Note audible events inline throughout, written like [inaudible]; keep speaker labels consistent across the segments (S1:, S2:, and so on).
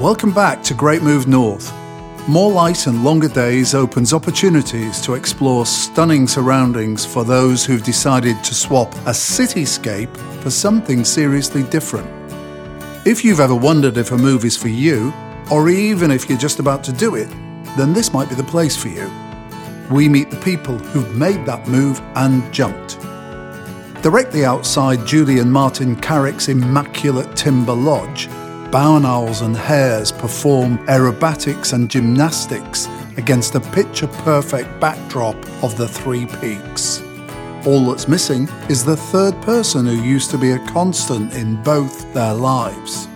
S1: Welcome back to Great Move North. More light and longer days opens opportunities to explore stunning surroundings for those who've decided to swap a cityscape for something seriously different. If you've ever wondered if a move is for you, or even if you're just about to do it, then this might be the place for you. We meet the people who've made that move and jumped. Directly outside Julie and Martin Carrick's immaculate timber lodge, barn owls and hares perform aerobatics and gymnastics against a picture perfect backdrop of the three peaks. All that's missing is the third person who used to be a constant in both their lives.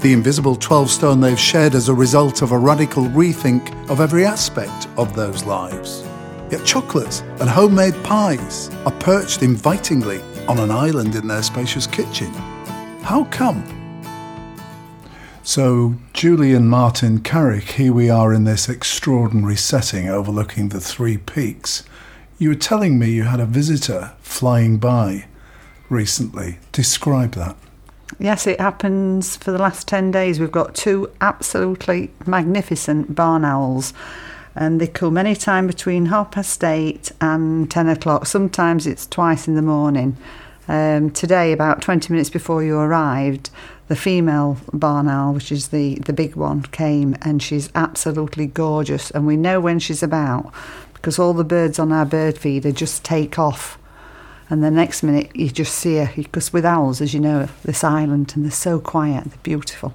S1: The invisible 12 stone they've shared as a result of a radical rethink of every aspect of those lives. Yet chocolates and homemade pies are perched invitingly on an island in their spacious kitchen. How come? So, Julie and Martin Carrick, here we are in this extraordinary setting overlooking the three peaks. You were telling me you had a visitor flying by recently. Describe that.
S2: Yes, it happens for the last 10 days. We've got two absolutely magnificent barn owls, and they come any time between half past eight and 10 o'clock. Sometimes it's twice in the morning. Um, today, about 20 minutes before you arrived, the female barn owl, which is the, the big one, came and she's absolutely gorgeous. And we know when she's about because all the birds on our bird feeder just take off. And the next minute you just see her because with owls, as you know, they're silent and they're so quiet, they're beautiful.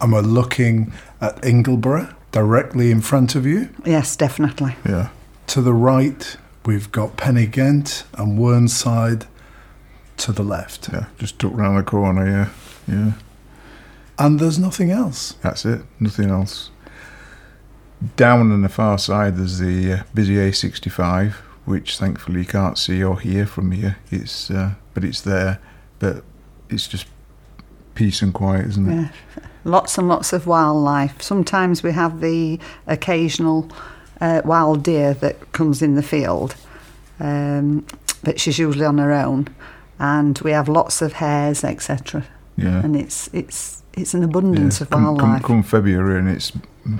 S1: And we're looking at Ingleborough directly in front of you.
S2: Yes, definitely.
S1: Yeah. To the right, we've got Penny Pen-y-ghent and Whernside to the left.
S3: Yeah, just duck round the corner, yeah. Yeah.
S1: And there's nothing else.
S3: That's it, nothing else. Down on the far side, there's the uh, busy A65, which thankfully you can't see or hear from here. It's, uh, but it's there, but it's just peace and quiet, isn't it?
S2: Yeah. [laughs] Lots and lots of wildlife. Sometimes we have the occasional uh, wild deer that comes in the field, um, but she's usually on her own. And we have lots of hares, etc.
S3: Yeah.
S2: And it's it's it's an abundance
S3: Yeah,
S2: of
S3: come,
S2: wildlife.
S3: come, come February and it's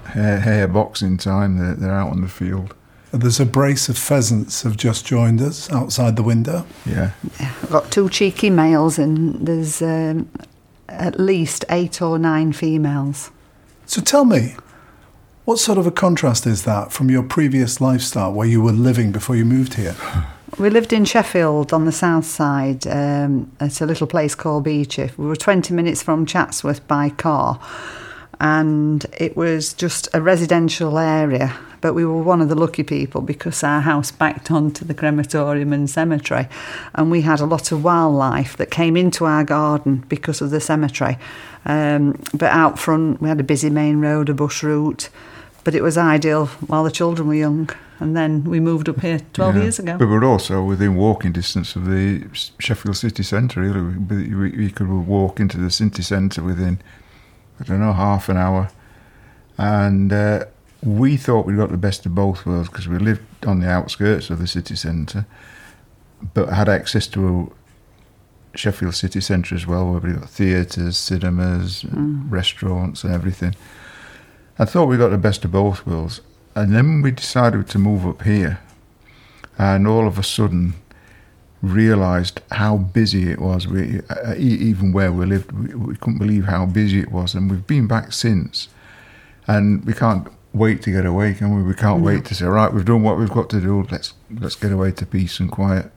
S3: hare, hare boxing time, they're, they're out on the field.
S1: There's a brace of pheasants have just joined us outside the window.
S3: Yeah.
S2: Yeah, I've got two cheeky males, and there's um, at least eight or nine females.
S1: So tell me, what sort of a contrast is that from your previous lifestyle where you were living before you moved here? [laughs]
S2: We lived in Sheffield on the south side um, at a little place called Beauchief. We were 20 minutes from Chatsworth by car, and it was just a residential area. But we were one of the lucky people because our house backed onto the crematorium and cemetery, and we had a lot of wildlife that came into our garden because of the cemetery. Um, but out front, we had a busy main road, a bush route, but it was ideal while the children were young. And then we moved up here 12
S3: Yeah.
S2: years ago.
S3: But we're also within walking distance of the Sheffield city centre, really. We, we, could walk into the city centre within, I don't know, half an hour. And uh, we thought we got the best of both worlds because we lived on the outskirts of the city centre, but had access to a Sheffield city centre as well, where we got theatres, cinemas, restaurants, and everything. I thought we got the best of both worlds. And then we decided to move up here, and all of a sudden realised how busy it was. We, uh, even where we lived, we, we couldn't believe how busy it was, and we've been back since. And we can't wait to get away, can we? We can't wait to say, right, we've done what we've got to do. Let's let's get away to peace and quiet.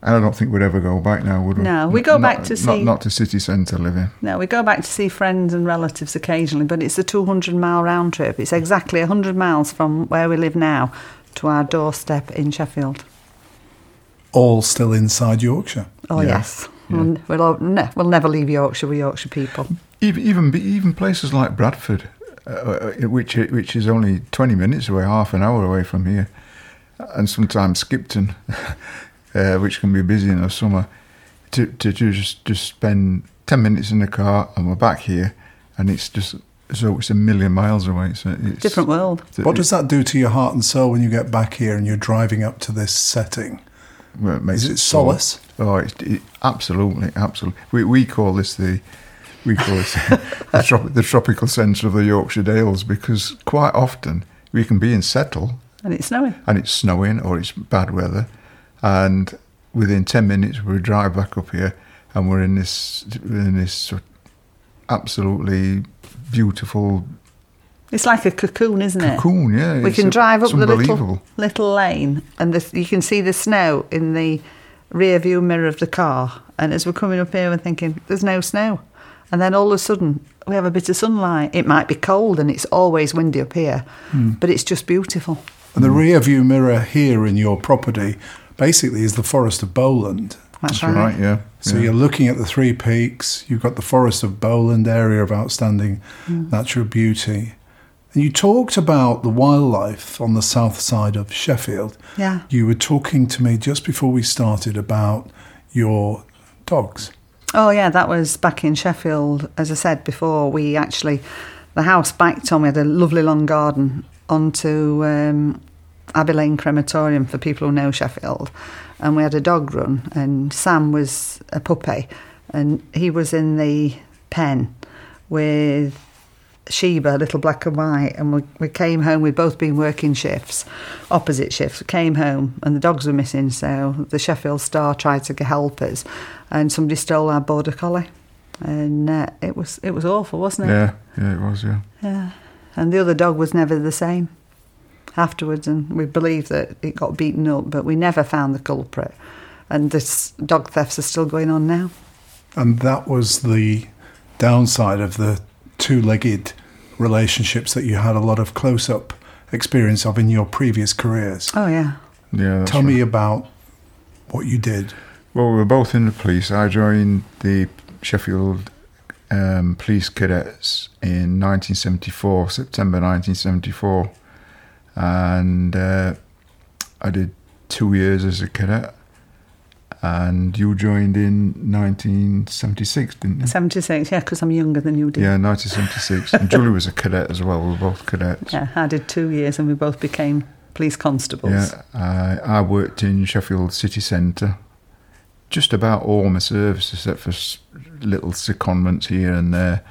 S3: And I don't think we'd ever go back now, would we?
S2: No, we go
S3: not-
S2: back to
S3: not,
S2: see-
S3: not to city centre living.
S2: No, we go back to see friends and relatives occasionally, but it's a 200 mile round trip. It's exactly 100 miles from where we live now to our doorstep in Sheffield.
S1: All still inside Yorkshire.
S2: Oh,
S3: Yeah,
S2: yes. We'll, we'll, all- ne- we'll never leave Yorkshire with Yorkshire people.
S3: Even even even places like Bradford, uh, uh, which which is only twenty minutes away, half an hour away from here, and sometimes Skipton, [laughs] uh, which can be busy in the summer, to to just just spend ten minutes in the car and we're back here, and it's just so it's a million miles away. So it's
S2: Different world.
S1: What does that do to your heart and soul when you get back here and you're driving up to this setting?
S3: well, it makes
S1: Is it
S3: so-
S1: solace?
S3: Oh, it's it, absolutely, absolutely. We we call this the we call it [laughs] the, trop- the tropical centre of the Yorkshire Dales because quite often we can be in Settle
S2: And it's snowing.
S3: and it's snowing or it's bad weather, and within ten minutes we drive back up here and we're in this in this absolutely beautiful
S2: It's like a cocoon, isn't it?
S3: cocoon. Yeah,
S2: We can
S3: a-
S2: drive up the little little lane, and the, you can see the snow in the rear view mirror of the car. And as we're coming up here, we're thinking, "There's no snow," and then all of a sudden we have a bit of sunlight. It might be cold, and it's always windy up here,
S3: Hmm.
S2: but it's just beautiful.
S1: And the rear view mirror here in your property basically is the Forest of Bowland.
S2: That's,
S3: That's right. Yeah.
S1: So
S3: yeah.
S1: you're looking at the three peaks, you've got the Forest of Bowland area of outstanding natural beauty. And you talked about the wildlife on the south side of Sheffield.
S2: Yeah.
S1: You were talking to me just before we started about your dogs.
S2: Oh yeah, that was back in Sheffield. As I said before, we actually the house backed on. We had a lovely long garden onto um, Abbey Lane Crematorium for people who know Sheffield, and we had a dog run. And Sam was a puppy, and he was in the pen with Sheba, little black and white, and we, we came home. We'd both been working shifts, opposite shifts. We came home, and the dogs were missing. So the Sheffield Star tried to help us, and somebody stole our border collie, and uh, it was it was awful, wasn't it?
S3: yeah, yeah, it was. Yeah.
S2: Yeah. And the other dog was never the same afterwards, and we believe that it got beaten up, but we never found the culprit. And this dog thefts are still going on now.
S1: And that was the downside of the two legged relationships that you had a lot of close up experience of in your previous careers.
S2: Oh yeah.
S3: Yeah.
S1: Tell
S3: right.
S1: me about what you did.
S3: Well, we were both in the police. I joined the Sheffield um, Police Cadets in 1974, September 1974, and uh, I did two years as a cadet. And you joined in 1976, didn't you?
S2: 76, yeah, because I'm younger than you did.
S3: Yeah, 1976. and Julie was a cadet as well. We were both cadets.
S2: Yeah, I did two years and we both became police constables.
S3: Yeah, I, I worked in Sheffield City Centre. Just about all my service, except for little secondments here and there.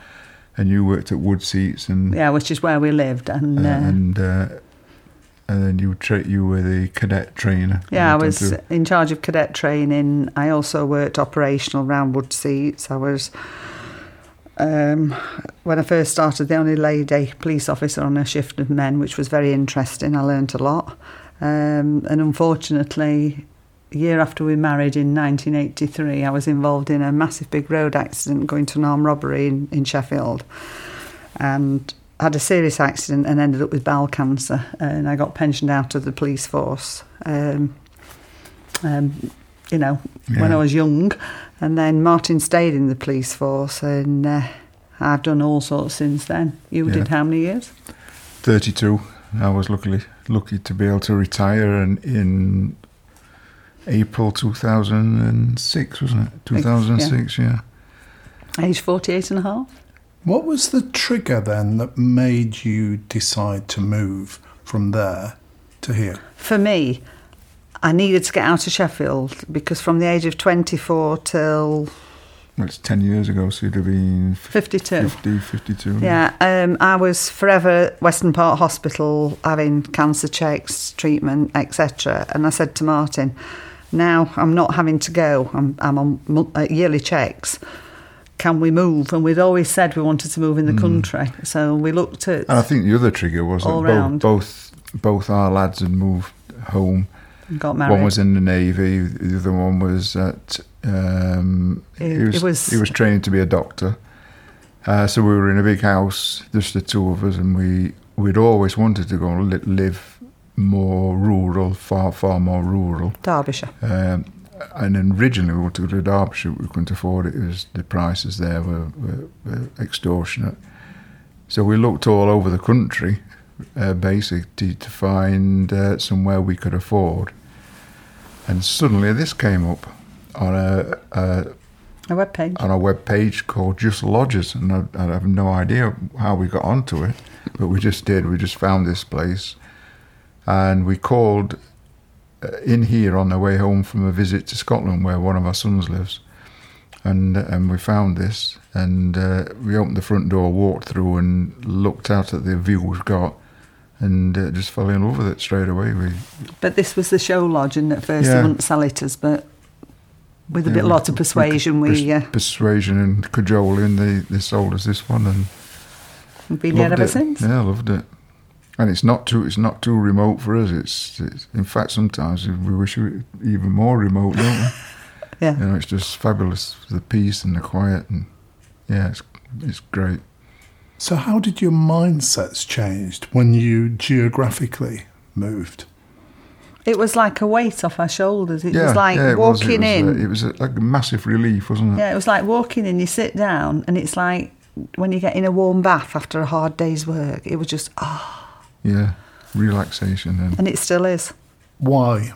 S3: And you worked at Woodseats, and
S2: Yeah, which is where we lived. And
S3: uh, and uh, and then you tra- you were the cadet trainer.
S2: yeah, I was in charge of cadet training. I also worked operational round Woodseats. I was, um, when I first started, the only lady police officer on a shift of men, which was very interesting. I learnt a lot. Um, and unfortunately, a year after we married in 1983, I was involved in a massive big road accident going to an armed robbery in, in Sheffield. And had a serious accident and ended up with bowel cancer. And I got pensioned out of the police force. Um, um, you know, when I was young. And then Martin stayed in the police force, and uh, I've done all sorts since then. You
S3: Yeah.
S2: did how many years?
S3: 32. I was luckily lucky to be able to retire and in April 2006, wasn't it? 2006, yeah.
S2: Age 48 and a half?
S1: What was the trigger then that made you decide to move from there to here?
S2: For me, I needed to get out of Sheffield because from the age of 24 till
S3: Well, it's 10 years ago, so you'd have been
S2: 52.
S3: 50, 52.
S2: Yeah, um, I was forever at Weston Park Hospital having cancer checks, treatment, etc. And I said to Martin, now I'm not having to go. I'm, I'm on uh, yearly checks. Can we move? And we'd always said we wanted to move in the country. So we looked at
S3: And I think the other trigger was that
S2: All
S3: both, both both our lads had moved home.
S2: got married.
S3: One was in the navy. The other one was at. Um,
S2: It-
S3: he was,
S2: was-
S3: he was training to be a doctor. Uh, so we were in a big house, just the two of us, and we we'd always wanted to go and li- live more rural, far far more rural.
S2: Derbyshire.
S3: Um, and originally we wanted to go to Derbyshire, we couldn't afford it. It was the prices there were, were, were extortionate. So we looked all over the country, uh, basically, to find uh, somewhere we could afford. And suddenly this came up on a, a
S2: A web page.
S3: on a web page called Just Lodges, and I, I have no idea how we got onto it, but we just did. We just found this place, and we called in here on the way home from a visit to Scotland, where one of our sons lives, and and we found this, and uh, we opened the front door, walked through, and looked out at the view we've got, and uh, just fell in love with it straight away. We
S2: But this was the show lodge, and at first
S3: Yeah.
S2: they wouldn't sell it us, but with a
S3: yeah,
S2: bit
S3: we-
S2: lot of persuasion, we,
S3: pers-
S2: uh,
S3: persuasion and cajoling, they they sold us this one, and
S2: we've been here ever
S3: it.
S2: since.
S3: Yeah, I loved it. And it's not too it's not too remote for us. It's, it's in fact sometimes we wish it were even more remote, don't we? [laughs]
S2: Yeah.
S3: You know, it's just fabulous the peace and the quiet, and yeah, it's it's great.
S1: So, how did your mindsets changed when you geographically moved?
S2: It was like a weight off our shoulders. It
S3: yeah,
S2: was like
S3: yeah, it was.
S2: walking
S3: it was,
S2: in.
S3: uh, it was uh, like a massive relief, wasn't it?
S2: Yeah, it was like walking in, you sit down, and it's like when you get in a warm bath after a hard day's work. It was just, ah,
S3: Yeah, relaxation, and
S2: and it still is.
S1: Why?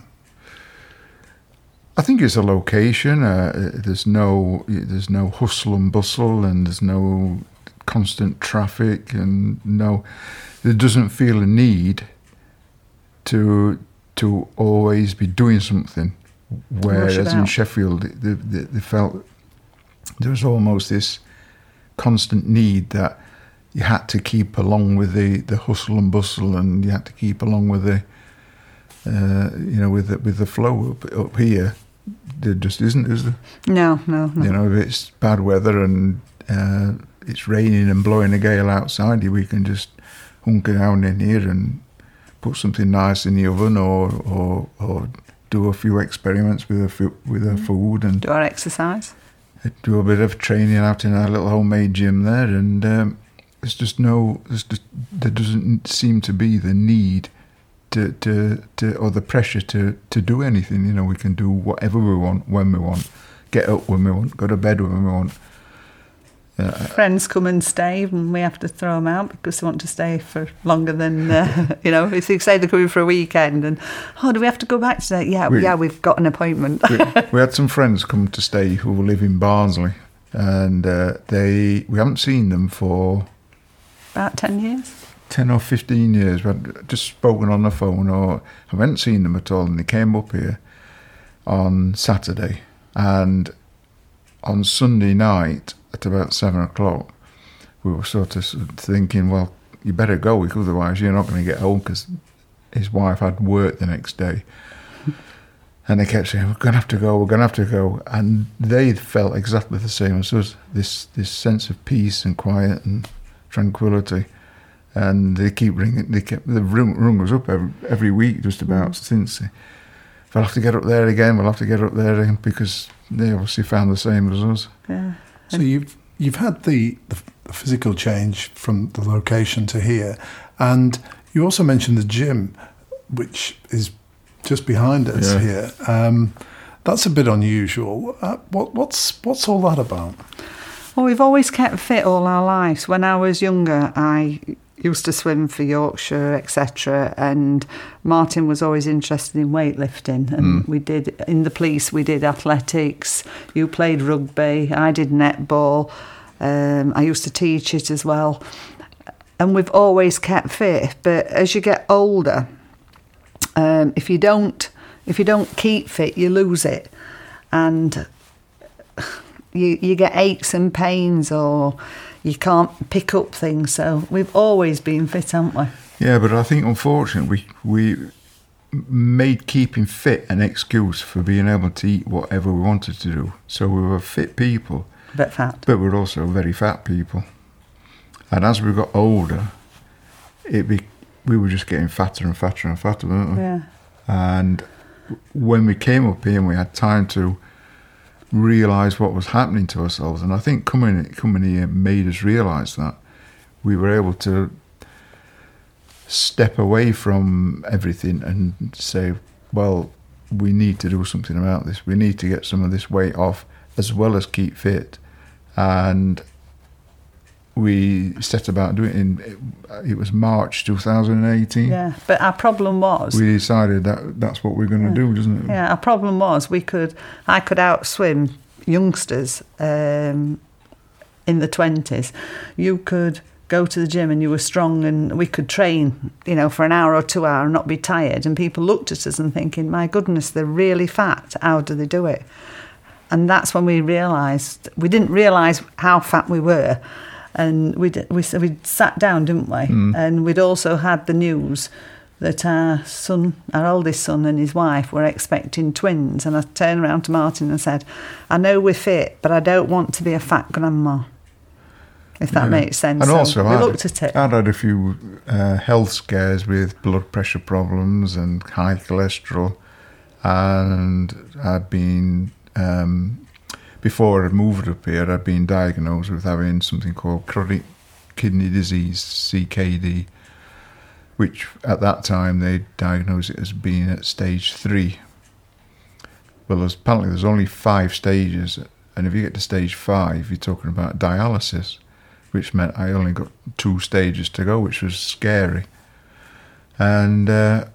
S3: I think it's a location. Uh, there's no there's no hustle and bustle, and there's no constant traffic, and no, there doesn't feel a need to to always be doing something. Whereas in. Sheffield, they, they, they felt there was almost this constant need that you had to keep along with the, the hustle and bustle, and you had to keep along with the uh, you know with the, with the flow up, up here. There just isn't, is there?
S2: No, no, no.
S3: You know, if it's bad weather and uh, it's raining and blowing a gale outside, we can just hunker down in here and put something nice in the oven, or or, or do a few experiments with a with
S2: Mm.
S3: our food and
S2: Do our exercise.
S3: do a bit of training out in our little homemade gym there, and um, there's just no, there's just, there doesn't seem to be the need to, to, to, or the pressure to, to do anything. You know, we can do whatever we want when we want, get up when we want, go to bed when we want. Uh,
S2: Friends come and stay, and we have to throw them out because they want to stay for longer than uh, [laughs] you know. If they say they're coming for a weekend, and oh, do we have to go back today? Yeah,
S3: We-
S2: yeah, we've got an appointment.
S3: we, [laughs] we had some friends come to stay who live in Barnsley, and uh, they we haven't seen them for
S2: About ten years.
S3: 10 or 15 years. We'd just spoken on the phone, or I hadn't seen them at all. And they came up here on Saturday. And on Sunday night at about seven o'clock, we were sort of thinking, well, you better go, because otherwise you're not going to get home because his wife had work the next day. And they kept saying, "We're going to have to go. We're going to have to go." And they felt exactly the same as us. This this sense of peace and quiet and tranquility and they keep ringing. They kept they've rung, rung us up every, every week just about since. We'll have to get up there again. We'll have to get up there again because they obviously found the same as us.
S2: Yeah.
S1: So you've you've had the, the, the physical change from the location to here, and you also mentioned the gym, which is just behind us
S3: Yeah.
S1: here. Um, that's a bit unusual. Uh, what, what's what's all that about?
S2: Well, we've always kept fit all our lives. When I was younger, I used to swim for Yorkshire, etc. And Martin was always interested in weightlifting, and we did in the police. We did athletics. You played rugby. I did netball. Um, I used to teach it as well. And we've always kept fit. But as you get older, um, if you don't if you don't keep fit, you lose it, and you you get aches and pains, or you can't pick up things. So we've always been fit, haven't we?
S3: Yeah, but I think unfortunately we we made keeping fit an excuse for being able to eat whatever we wanted to do. So we were fit people,
S2: But fat.
S3: but we're also very fat people. And as we got older, it be, we were just getting fatter and fatter and fatter, weren't we?
S2: Yeah.
S3: And when we came up here and we had time to realise what was happening to ourselves, and I think coming coming here made us realise that we were able to step away from everything and say, well, we need to do something about this. We need to get some of this weight off as well as keep fit. And we set about doing it in, it was March 2018.
S2: Yeah. But our problem was.
S3: We decided that that's what we're going to do, doesn't it?
S2: Yeah, our problem was we could I could outswim youngsters um, in the twenties. You could go to the gym and you were strong and we could train, you know, for an hour or two hour and not be tired. And people looked at us and thinking, My goodness, they're really fat. How do they do it? and that's when we realised we didn't realise how fat we were, and we we we sat down, didn't we?
S3: Mm.
S2: And we'd also had the news that our son, our oldest son, and his wife were expecting twins. And I turned around to Martin and said, "I know we're fit, but I don't want to be a fat grandma." If that
S3: Yeah.
S2: makes sense.
S3: And
S2: So
S3: also,
S2: we
S3: I'd-
S2: looked at it.
S3: I'd had a few uh, health scares with blood pressure problems and high cholesterol, and I'd been um, before I moved up here. I'd been diagnosed with having something called chronic kidney disease (CKD), which at that time they diagnosed it as being at stage three. Well, apparently there's only five stages, and if you get to stage five, you're talking about dialysis which meant I only got two stages to go, which was scary. And uh,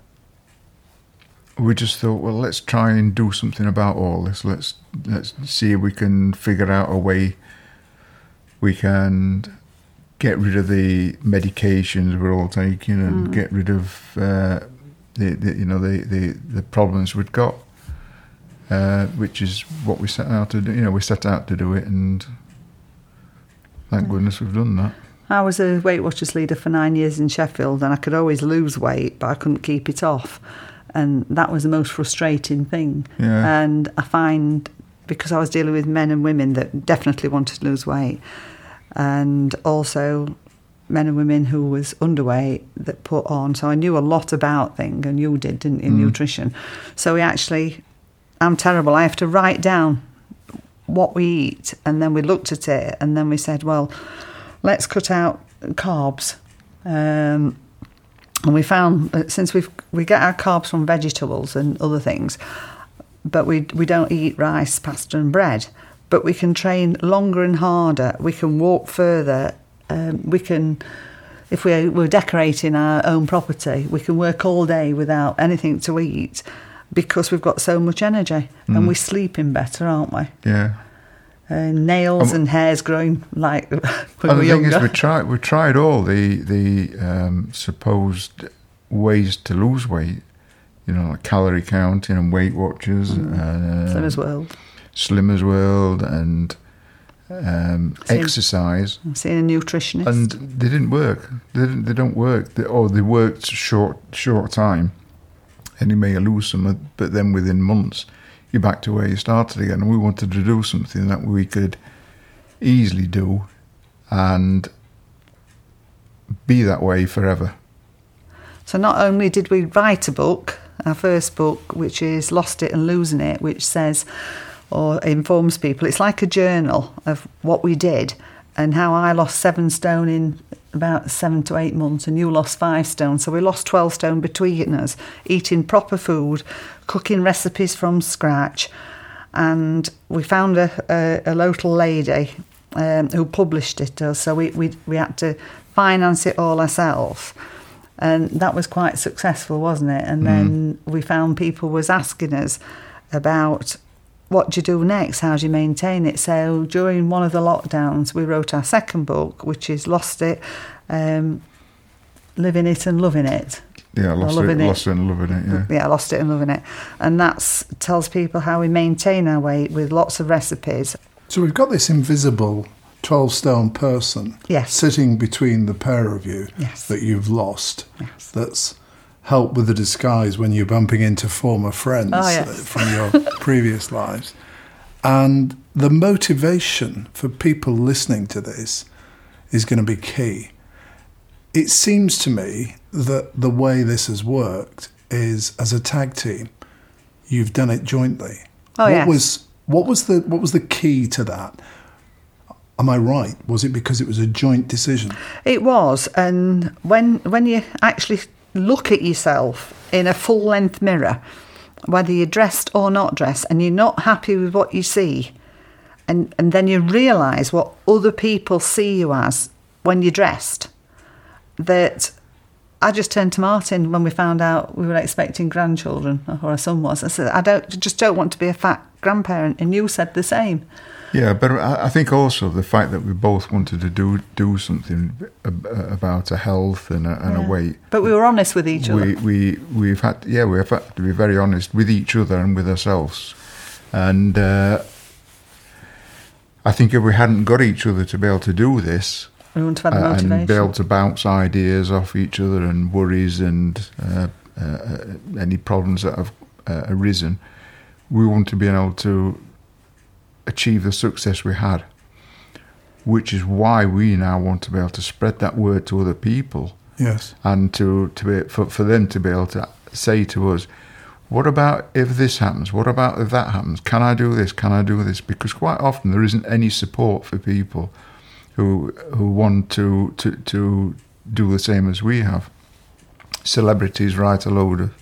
S3: we just thought, well, let's try and do something about all this. Let's let's see if we can figure out a way we can get rid of the medications we're all taking and get rid of uh, the, the you know the, the, the problems we'd got. Uh, which is what we set out to do. You know, we set out to do it, and thank goodness we've done that.
S2: I was a Weight Watchers leader for nine years in Sheffield, and I could always lose weight, but I couldn't keep it off. And that was the most frustrating thing.
S3: Yeah.
S2: And I find because I was dealing with men and women that definitely wanted to lose weight, and also men and women who was underweight that put on. So I knew a lot about things, and you did, didn't you,
S3: Mm.
S2: nutrition. So we actually, I'm terrible. I have to write down what we eat, and then we looked at it, and then we said, well, let's cut out carbs. Um, and we found that since we we get our carbs from vegetables and other things, but we we don't eat rice, pasta, and bread. But we can train longer and harder. We can walk further. Um, we can, if we we're decorating our own property, we can work all day without anything to eat because we've got so much energy and we're sleeping better, aren't we?
S3: Yeah.
S2: Uh, nails
S3: Um,
S2: and hairs growing like [laughs] when
S3: and
S2: we
S3: the
S2: were
S3: thing is, we tried we tried all the the um, supposed ways to lose weight. You know, like calorie counting and Weight Watchers, uh,
S2: Same as World.
S3: Slimmers World, and um,
S2: Same.
S3: exercise,
S2: I'm seeing a nutritionist.
S3: and they didn't work. They didn't, they don't work. They, or they worked short short time, and you may lose some, but then within months, you're back to where you started again. And we wanted to do something that we could easily do, and be that way forever.
S2: So not only did we write a book, our first book, which is Lost It and Losing It, which says or informs people, it's like a journal of what we did and how I lost seven stone in about seven to eight months and you lost five stone. So we lost 12 stone between us, eating proper food, cooking recipes from scratch. And we found a, a, a local lady um, who published it. uh, So we, we, we had to finance it all ourselves and that was quite successful, wasn't it? And then we found people was asking us about what do you do next? How do you maintain it? So during one of the lockdowns, we wrote our second book, which is Lost It, um, Living It and Loving It.
S3: Yeah, lost it,
S2: it.
S3: lost it and loving it. Yeah.
S2: Yeah, Lost It and Loving It, and that's tells people how we maintain our weight with lots of recipes.
S1: So we've got this invisible 12 stone person
S2: Yes.
S1: sitting between the pair of you
S2: Yes.
S1: that you've lost.
S2: Yes.
S1: That's helped with the disguise when you're bumping into former friends
S2: Oh, yes.
S1: uh, from your [laughs] previous lives. And the motivation for people listening to this is going to be key. It seems to me that the way this has worked is as a tag team, you've done it jointly.
S2: Oh,
S1: what
S2: yes.
S1: was what was the what was the key to that? Am I right? Was it because it was a joint decision?
S2: It was, and when when you actually look at yourself in a full length mirror, whether you're dressed or not dressed, and you're not happy with what you see, and and then you realise what other people see you as when you're dressed, that. I just turned to Martin when we found out we were expecting grandchildren, or our son was. I said, "I don't just don't want to be a fat grandparent," and you said the same.
S3: Yeah, but I think also the fact that we both wanted to do do something about a health and a, and
S2: Yeah.
S3: a weight.
S2: But we were honest with each other.
S3: We we we've had yeah we've had to be very honest with each other and with ourselves, and uh, I think if we hadn't got each other to be able to do this,
S2: We want to have the
S3: uh,
S2: motivation.
S3: and be able to bounce ideas off each other and worries and uh, uh, uh, any problems that have uh, arisen, we want to be able to achieve the success we had. Which is why we now want to be able to spread that word to other people
S1: Yes.
S3: and to, to be, for, for them to be able to say to us, what about if this happens? What about if that happens? Can I do this? Can I do this? Because quite often there isn't any support for people who who want to to, to do the same as we have. Celebrities write a load of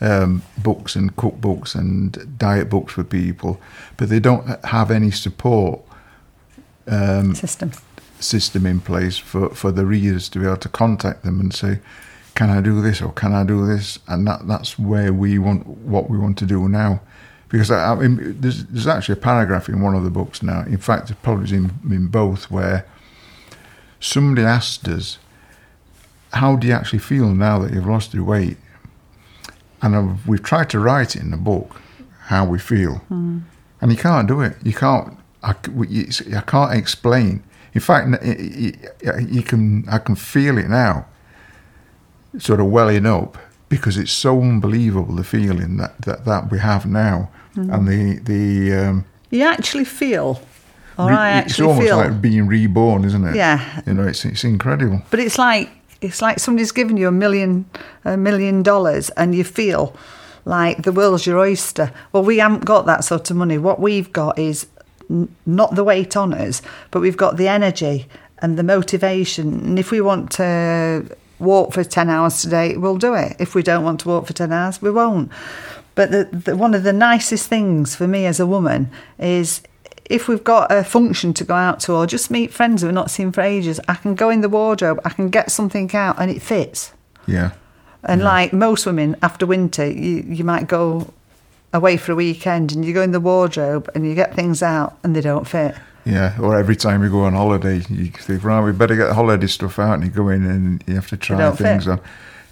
S3: um, books and cookbooks and diet books for people, but they don't have any support um,
S2: system.
S3: system in place for, for the readers to be able to contact them and say, can I do this or can I do this? And that, that's where we want what we want to do now. Because I, I mean, there's, there's actually a paragraph in one of the books now. In fact, it probably is in, in both where somebody asked us, "How do you actually feel now that you've lost your weight?" And I've, we've tried to write it in the book how we feel, hmm. and you can't do it. You can't. I, it's- I can't explain. In fact, y- y- you can. I can feel it now, sort of welling up because it's so unbelievable the feeling that that, that we have now, hmm. and the the. Um,
S2: You actually feel, or I
S3: it's
S2: actually
S3: almost
S2: feel.
S3: like being reborn, isn't it?
S2: Yeah.
S3: You know, it's it's incredible.
S2: But it's like it's like somebody's given you a million a million dollars and you feel like the world's your oyster. Well, we haven't got that sort of money. What we've got is n- not the weight on us, but we've got the energy and the motivation. And if we want to walk for 10 hours today, we'll do it. If we don't want to walk for 10 hours, we won't. But the, the, one of the nicest things for me as a woman is if we've got a function to go out to or just meet friends who we've not seen for ages, I can go in the wardrobe, I can get something out and it fits.
S3: Yeah.
S2: And like most women, after winter, you, you might go away for a weekend and you go in the wardrobe and you get things out and they don't fit.
S3: Yeah, or every time you go on holiday, you think, right, we better get the holiday stuff out, and you go in and you have to try things
S2: fit.
S3: on,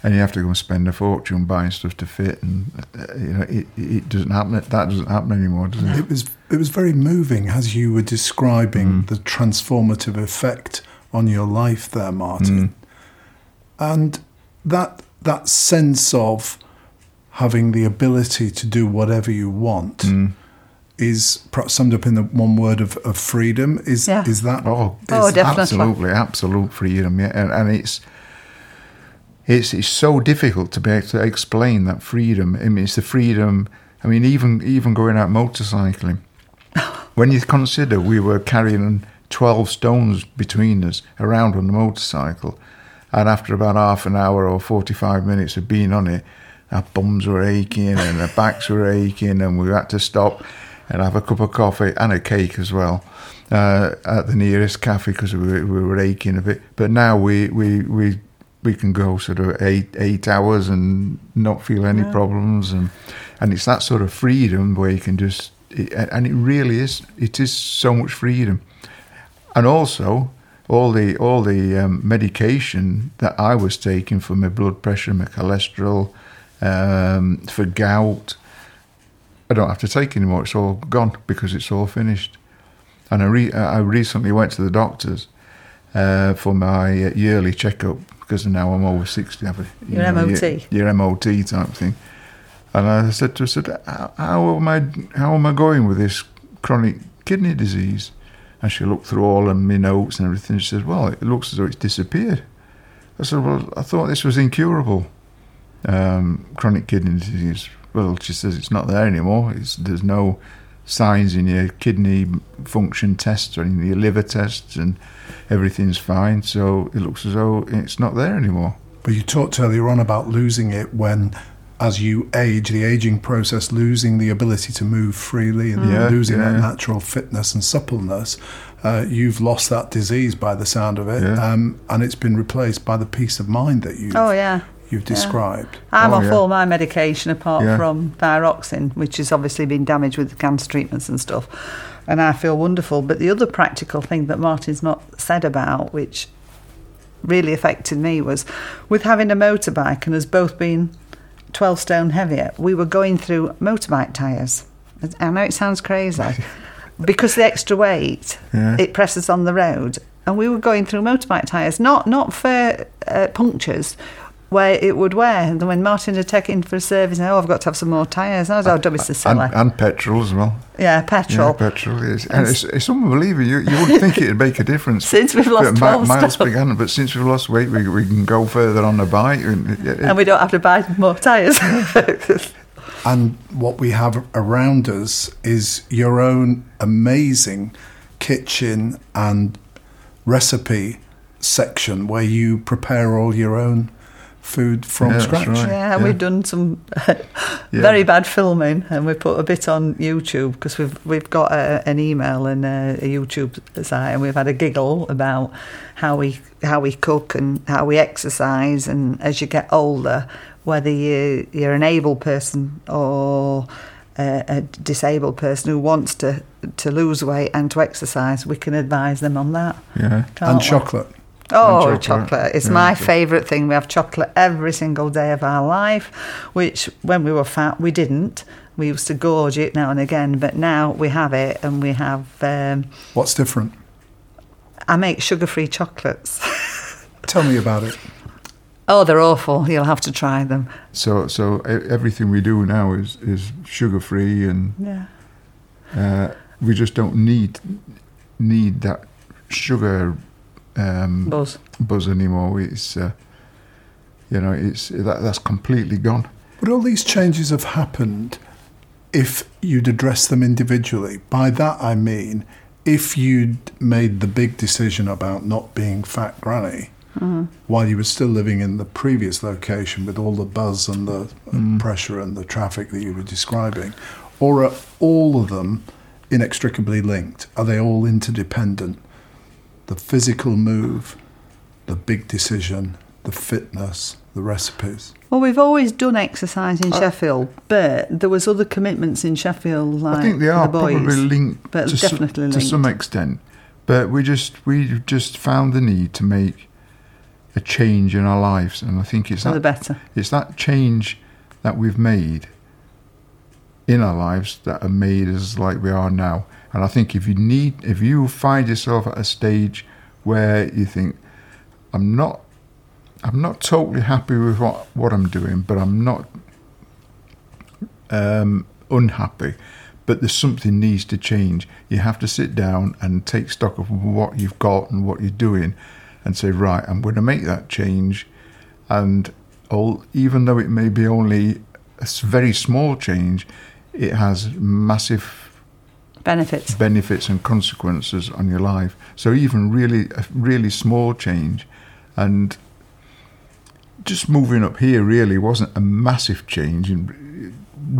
S3: and you have to go and spend a fortune buying stuff to fit, and uh, you know, it, it doesn't happen. That doesn't happen anymore, does it?
S1: It was it was very moving as you were describing
S3: Mm.
S1: the transformative effect on your life there, Martin,
S3: Mm.
S1: and that that sense of having the ability to do whatever you want
S3: Mm.
S1: is perhaps summed up in the one word of, of freedom. Is
S2: Yeah.
S1: is that?
S3: Oh,
S2: Oh, definitely.
S3: absolutely, absolute freedom. Yeah, and, and it's it's it's so difficult to be able to explain that freedom. I mean, it's the freedom. I mean, even even going out motorcycling. [laughs] when you consider we were carrying twelve stones between us around on the motorcycle, and after about half an hour or forty-five minutes of being on it, our bums were aching and our backs were aching, and we had to stop and have a cup of coffee and a cake as well uh, at the nearest cafe because we, were- we were aching a bit. But now we we we we can go sort of eight eight hours and not feel any problems, and and it's that sort of freedom where you can just it, and it really is it is so much freedom, and also. All the all the um, medication that I was taking for my blood pressure, my cholesterol, um, for gout, I don't have to take anymore. It's all gone because it's all finished. And I, re- I recently went to the doctors uh, for my yearly checkup because now I'm over 60. I have you
S2: Your
S3: know,
S2: MOT.
S3: Your, your MOT type thing. And I said to her, I said, how, how am I, how am I going with this chronic kidney disease? And she looked through all of my notes and everything. She said, well, it looks as though it's disappeared. I said, well, I thought this was incurable, um, chronic kidney disease. Well, she says it's not there anymore. It's, there's no signs in your kidney function tests or in your liver tests, and everything's fine. So it looks as though it's not there anymore.
S1: But you talked earlier on about losing it when, as you age, the aging process, losing the ability to move freely and
S3: Yeah,
S1: losing that natural fitness and suppleness. Uh, you've lost that disease by the sound of it,
S3: Yeah.
S1: um, and it's been replaced by the peace of mind that you've,
S2: Oh, yeah.
S1: You've described.
S2: I'm
S3: Oh,
S2: off
S3: yeah.
S2: all my medication apart
S3: Yeah.
S2: from thyroxine, which has obviously been damaged with the cancer treatments and stuff. And I feel wonderful. But the other practical thing that Martin's not said about, which really affected me, was with having a motorbike and us both being 12 stone heavier, we were going through motorbike tyres. I know it sounds crazy. [laughs] because the extra weight,
S3: Yeah.
S2: it presses on the road. And we were going through motorbike tyres, not not for uh, punctures, where it would wear. And when Martin had taken for a service, oh, I've got to have some more tyres. I was, oh, don't be so silly.
S3: and, and petrol as well.
S2: yeah, petrol.
S3: Yeah, petrol is, and it's, it's unbelievable. You, you wouldn't think it'd make a difference. [laughs]
S2: Since we've lost
S3: But
S2: 12
S3: miles
S2: stone.
S3: per but since we've lost weight, we, we can go further on the bike. And, it-
S2: and we don't have to buy more tyres. [laughs] [laughs]
S1: And what we have around us is your own amazing kitchen and recipe section where you prepare all your own food from
S3: Yeah,
S1: scratch.
S3: right.
S2: Yeah,
S3: Yeah.
S2: we've done some [laughs]
S3: Yeah.
S2: very bad filming, and we put a bit on YouTube because we've we've got a, an email and a, a YouTube site, and we've had a giggle about how we how we cook and how we exercise, and as you get older, whether you you're an able person or a, a disabled person who wants to to lose weight and to exercise, we can advise them on that.
S3: yeah.
S1: And
S2: we?
S1: chocolate.
S2: Oh, chocolate.
S3: chocolate.
S2: It's
S3: Yeah,
S2: my favourite thing. We have chocolate every single day of our life, which when we were fat, we didn't. We used to gorge it now and again, but now we have it and we have. Um,
S1: What's different?
S2: I make sugar free chocolates. [laughs]
S1: Tell me about it.
S2: oh, they're awful. You'll have to try them.
S3: So so everything we do now is is sugar free, and
S2: Yeah.
S3: uh, we just don't need need that sugar um,
S2: Buzz.
S3: buzz anymore. It's uh, you know it's that that's completely gone.
S1: But all these changes have happened if you'd address them individually. By that I mean, if you'd made the big decision about not being fat granny while you were still living in the previous location with all the buzz and the uh, pressure and the traffic that you were describing, or are all of them inextricably linked? Are they all interdependent? The physical move, the big decision, the fitness, the recipes.
S2: Well, we've always done exercise in Sheffield, but there was other commitments in Sheffield, like
S3: I think they are
S2: the boys.
S3: probably linked
S2: but
S3: to,
S2: definitely
S3: to
S2: linked.
S3: some extent. But we just we just found the need to make a change in our lives, and I think it's
S2: For the better.
S3: it's that change that we've made in our lives that have made us like we are now. And I think if you need, if you find yourself at a stage where you think, I'm not, I'm not totally happy with what, what I'm doing, but I'm not um, unhappy, but there's something needs to change. You have to sit down and take stock of what you've got and what you're doing, and say, right, I'm going to make that change, and all, even though it may be only a very small change, it has massive
S2: Benefits.
S3: benefits and consequences on your life. So even really a really small change, and just moving up here really wasn't a massive change, and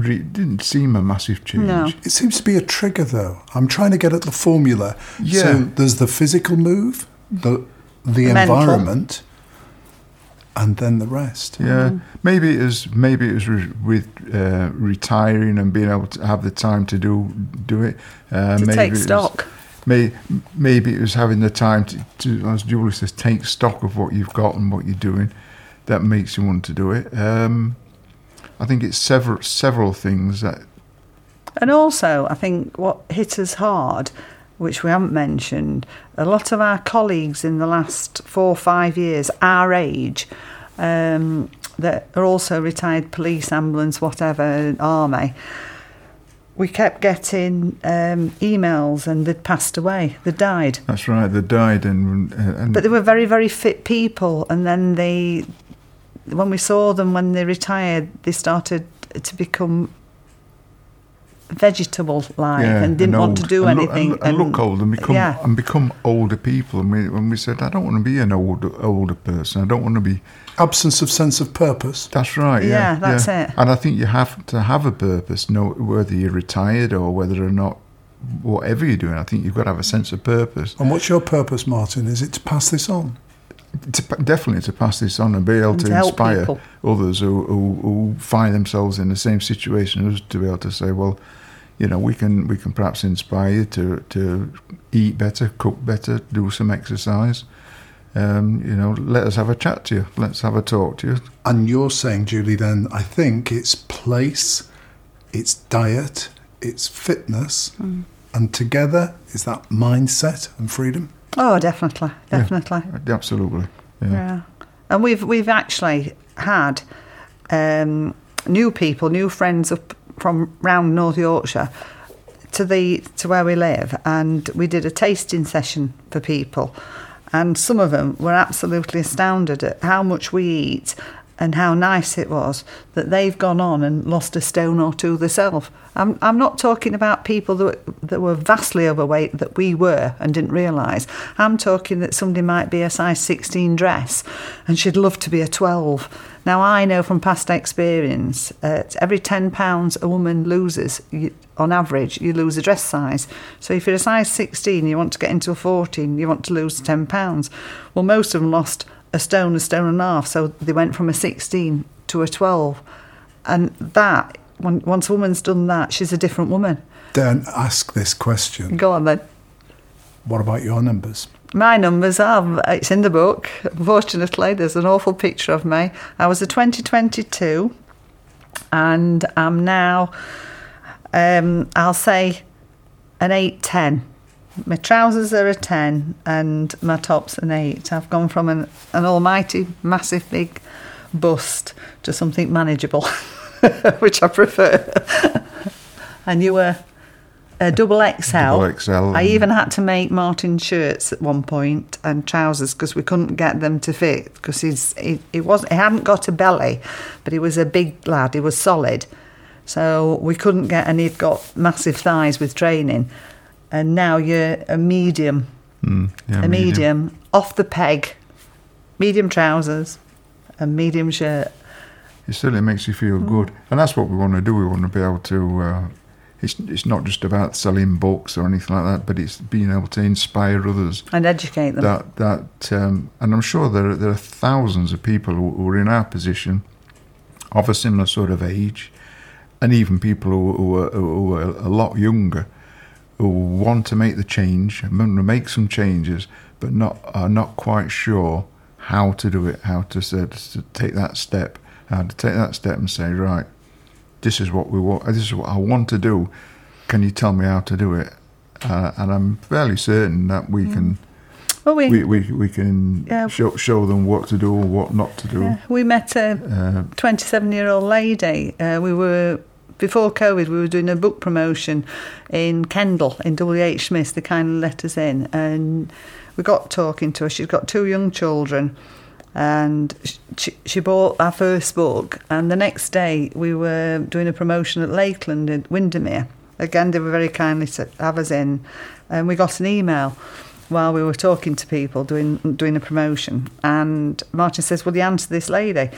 S3: it didn't seem a massive change.
S2: No.
S1: It seems to be a trigger, though. I'm trying to get at the formula.
S3: Yeah.
S1: So there's the physical move, the the
S2: Mental.
S1: environment, and then the rest.
S3: Yeah, maybe it was maybe it was re- with uh, retiring and being able to have the time to do do it. Uh,
S2: To
S3: maybe
S2: take
S3: it was-
S2: stock.
S3: May, maybe it was having the time to, to, as Julie says, take stock of what you've got and what you're doing. That makes you want to do it. Um, I think it's several several things that
S2: And also, I think what hit us hard, which we haven't mentioned, a lot of our colleagues in the last four or five years, our age, um, that are also retired police, ambulance, whatever, army. We kept getting um, emails and they'd passed away, they died.
S3: that's right. They died and uh, and
S2: But they were very, very fit people. And then they, when we saw them when they retired, they started to become vegetable like and didn't want to do
S3: and look-
S2: anything.
S3: and, and look old and become
S2: yeah.
S3: and become older people. And we, when we said, I don't want to be an older older person. I don't want to be
S1: Absence of sense of purpose.
S3: That's right. Yeah,
S2: Yeah, that's
S3: yeah.
S2: it.
S3: And I think you have to have a purpose, no, whether you're retired or whether or not, whatever you're doing. I think you've got to have a sense of purpose.
S1: And what's your purpose, Martin? Is it to pass this on?
S3: To, definitely to pass this on and be able
S2: And
S3: to,
S2: to
S3: inspire
S2: people.
S3: others who, who, who find themselves in the same situation as to be able to say, well, you know, we can we can perhaps inspire you to to eat better, cook better, do some exercise. Um, you know, let us have a chat to you. Let's have a talk to you.
S1: And you're saying, Julie, then I think it's place, it's diet, it's fitness, And together, is that mindset and freedom?
S2: Oh, definitely,
S3: Yeah.
S2: definitely.
S3: Absolutely. Yeah.
S2: Yeah. And we've we've actually had um, new people, new friends up from round North Yorkshire to the to where we live, and we did a tasting session for people, and some of them were absolutely astounded at how much we eat and how nice it was that they've gone on and lost a stone or two themselves. I'm, I'm not talking about people that, that were vastly overweight that we were and didn't realise. I'm talking that somebody might be a size 16 dress and she'd love to be a 12. Now, I know from past experience, uh, every £10 a woman loses, you, on average, you lose a dress size. So if you're a size 16, you want to get into a 14, you want to lose £10. Well, most of them lost a stone, a stone and a half. So they went from a 16 to a 12. And that, when, once a woman's done that, she's a different woman.
S1: Don't ask this question
S2: Go on then.
S1: What about your numbers?
S2: My numbers are, it's in the book. Unfortunately, there's an awful picture of me. I was a 2022 and I'm now, um, I'll say, an 810. My trousers are a 10 and my top's an 8. I've gone from an, an almighty, massive, big bust to something manageable, [laughs] which I prefer. and you were a double XL.
S3: Double XL
S2: I even had to make Martin shirts at one point and trousers because we couldn't get them to fit because he's he, he was he hadn't got a belly, but he was a big lad. He was solid, so we couldn't get and he'd got massive thighs with training. And now you're a medium,
S3: Mm, yeah,
S2: a medium. off the peg, medium trousers, a medium shirt.
S3: It certainly makes you feel good, and that's what we want to do. We want to be able to. Uh, it's it's not just about selling books or anything like that, but it's being able to inspire others.
S2: And educate them.
S3: That that, um, and I'm sure there are, there are thousands of people who, who are in our position, of a similar sort of age, and even people who, who, are, who are a lot younger, want to make the change, and make some changes, but not are not quite sure how to do it, how to, say, to take that step, how to take that step and say, right, this is what we want, this is what I want to do. Can you tell me how to do it? Uh, and I'm fairly certain that we can
S2: well, we,
S3: we, we, we can
S2: Yeah.
S3: show, show them what to do or what not to do.
S2: yeah, we met a
S3: Uh,
S2: 27 year old lady. Uh, we were, before COVID, we were doing a book promotion in Kendal, in WH Smith. They kindly let us in. And we got talking to her. She's got two young children. And she, she bought our first book. And the next day, we were doing a promotion at Lakeland in Windermere. Again, they were very kindly to have us in. And we got an email while we were talking to people doing doing a promotion. And Martin says, Will you answer this lady?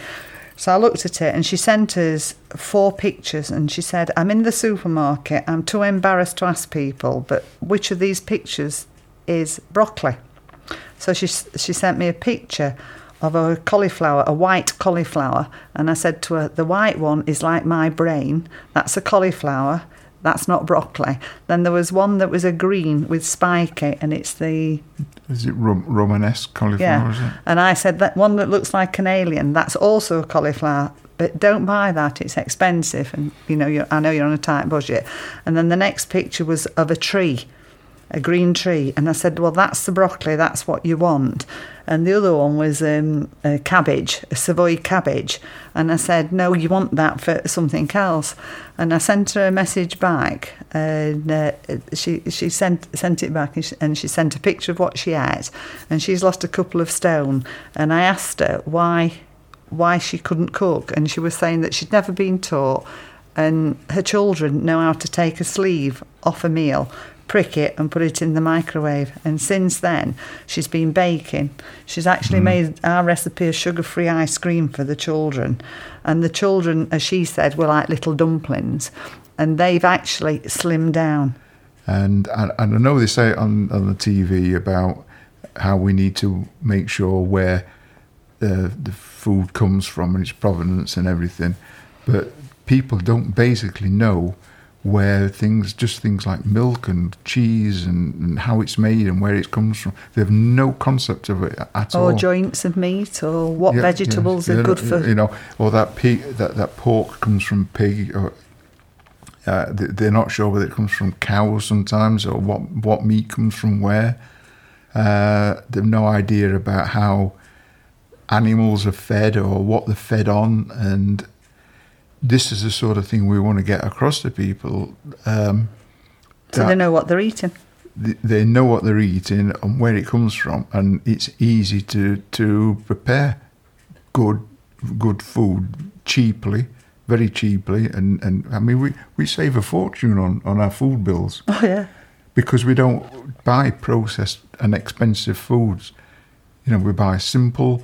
S2: So I looked at it and she sent us four pictures and she said, I'm in the supermarket, I'm too embarrassed to ask people, but which of these pictures is broccoli? So she she sent me a picture of a cauliflower, a white cauliflower, and I said to her, the white one is like my brain. That's a cauliflower. That's not broccoli. Then there was one that was a green with spiky, and it's the
S3: is it Rom- Romanesque cauliflower? Is
S2: yeah.
S3: it?
S2: And I said that one that looks like an alien. That's also a cauliflower. But don't buy that; it's expensive, and you know you're, I know you're on a tight budget. And then the next picture was of a tree, a green tree, and I said, "Well, that's the broccoli. That's what you want." And the other one was um, a cabbage, a Savoy cabbage, and I said, "No, you want that for something else." And I sent her a message back, and uh, she she sent sent it back, and she, and she sent a picture of what she ate, and she's lost a couple of stone. And I asked her why why she couldn't cook, and she was saying that she'd never been taught, and her children know how to take a sleeve off a meal, prick it, and put it in the microwave. And since then, she's been baking. She's actually mm. made our recipe of sugar-free ice cream for the children, and the children, as she said, were like little dumplings, and they've actually slimmed down.
S3: And, and and I know they say on on the TV about how we need to make sure where the the food comes from and its provenance and everything, but people don't basically know where things, just things like milk and cheese and, and how it's made and where it comes from. They have no concept of it at all.
S2: Or joints of meat, or what
S3: Yeah,
S2: vegetables
S3: yeah,
S2: are
S3: yeah,
S2: good for.
S3: you know, or that pig, that that pork comes from pig, or Uh, they- they're not sure whether it comes from cows sometimes or what what meat comes from where. Uh, they've no idea about how animals are fed or what they're fed on, and this is the sort of thing we want to get across to people. Um,
S2: So they know what they're eating.
S3: th- they know what they're eating and where it comes from, and it's easy to to prepare good good food cheaply, very cheaply, and and I mean we we save a fortune on on our food bills [laughs]
S2: Oh yeah.
S3: because we don't buy processed and expensive foods. You know, we buy simple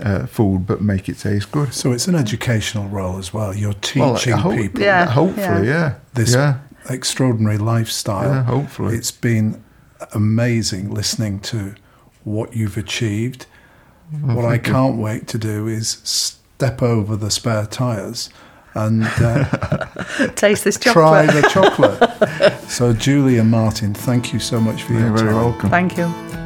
S3: uh, food but make it taste good.
S1: So it's an educational role as well. You're
S3: Well,
S1: teaching
S3: I hope-
S1: people
S2: Yeah,
S3: hopefully,
S2: yeah.
S3: yeah,
S1: this
S3: yeah,
S1: extraordinary lifestyle.
S3: yeah, hopefully.
S1: It's been amazing listening to what you've achieved. what I can't wait to do is step over the spare tyres and uh, [laughs]
S2: Taste this chocolate.
S1: try the chocolate. so, Julie and Martin, thank you so much for your time.
S3: You're very
S1: time.
S3: welcome.
S2: Thank you.